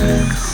Christmas.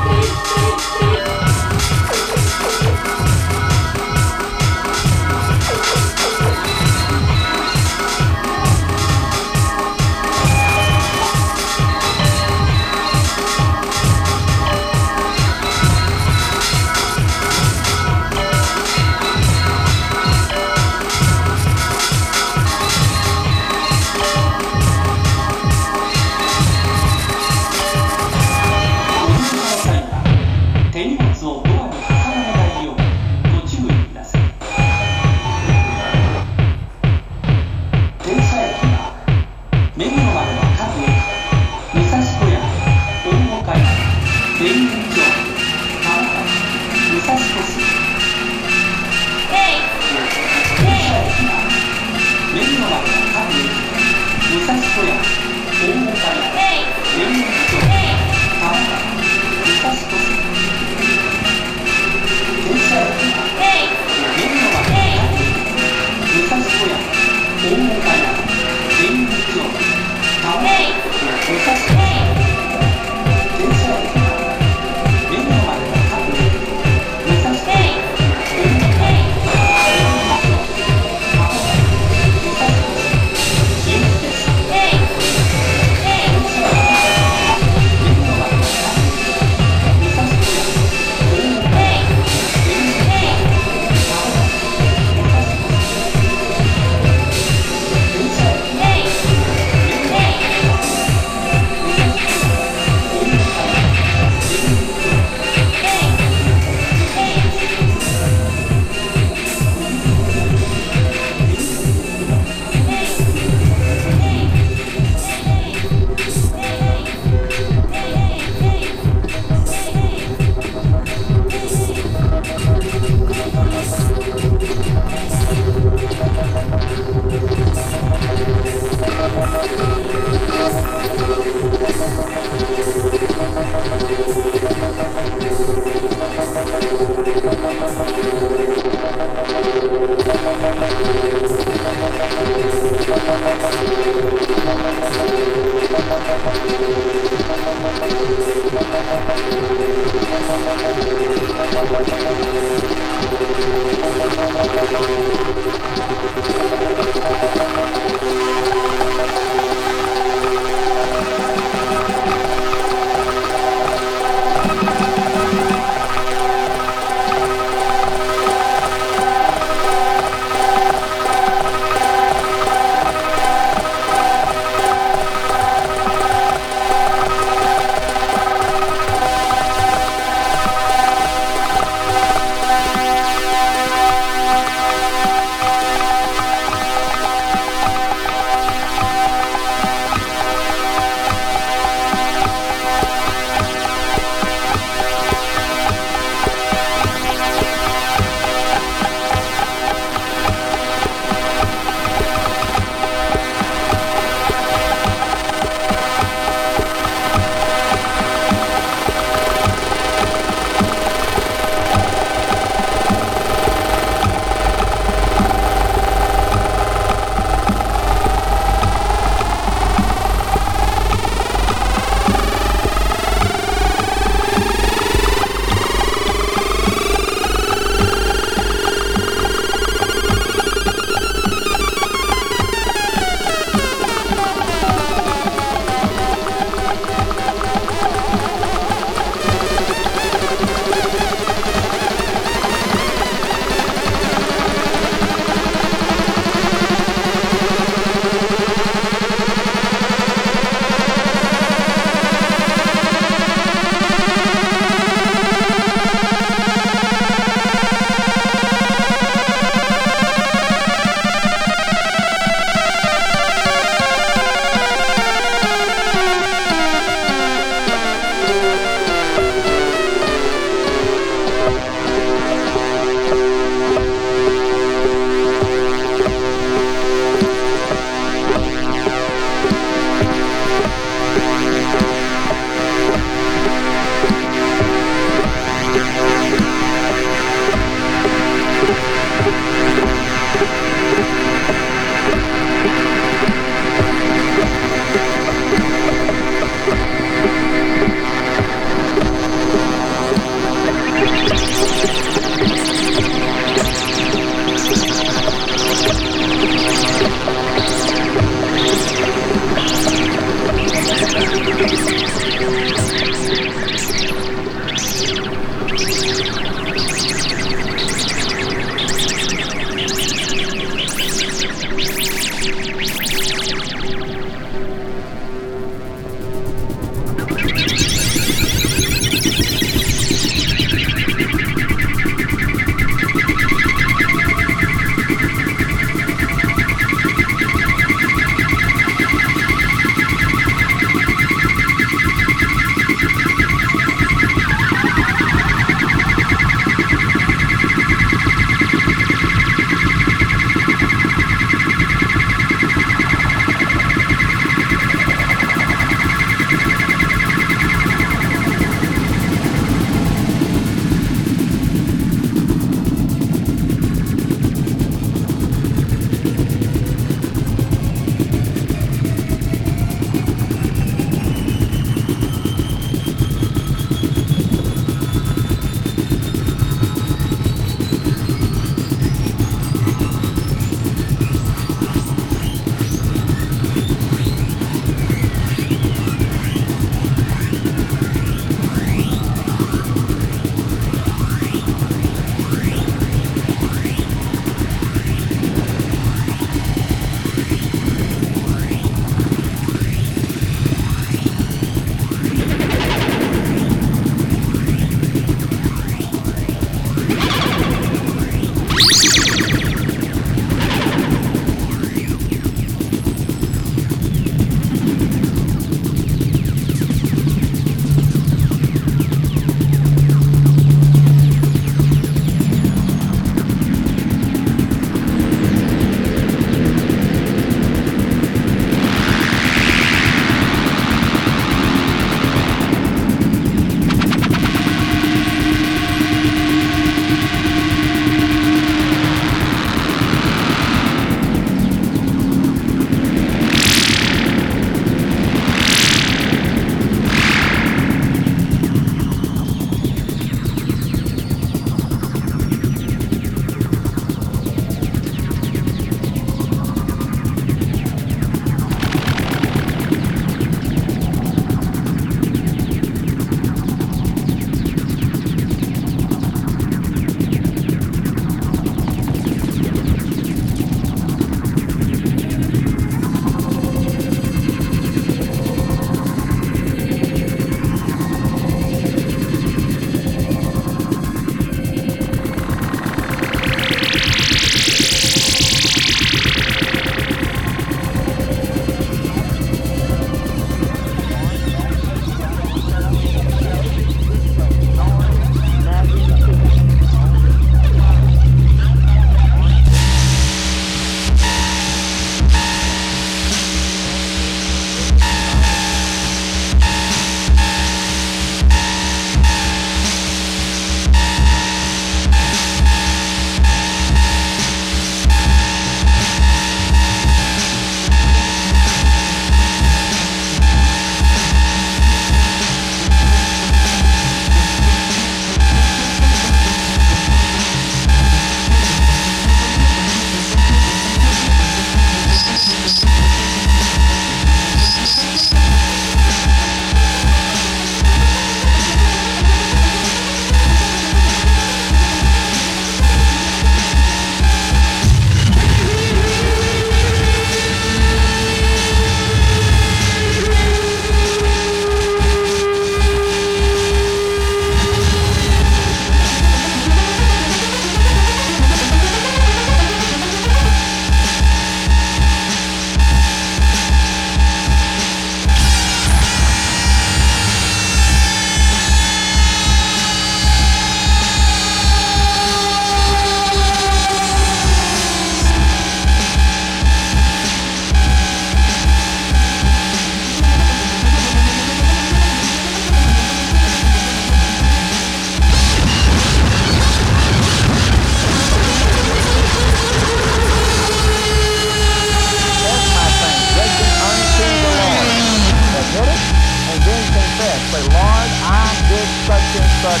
but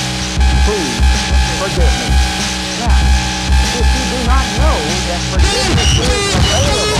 please forgive me. Now, if you do not know that forgiveness is available,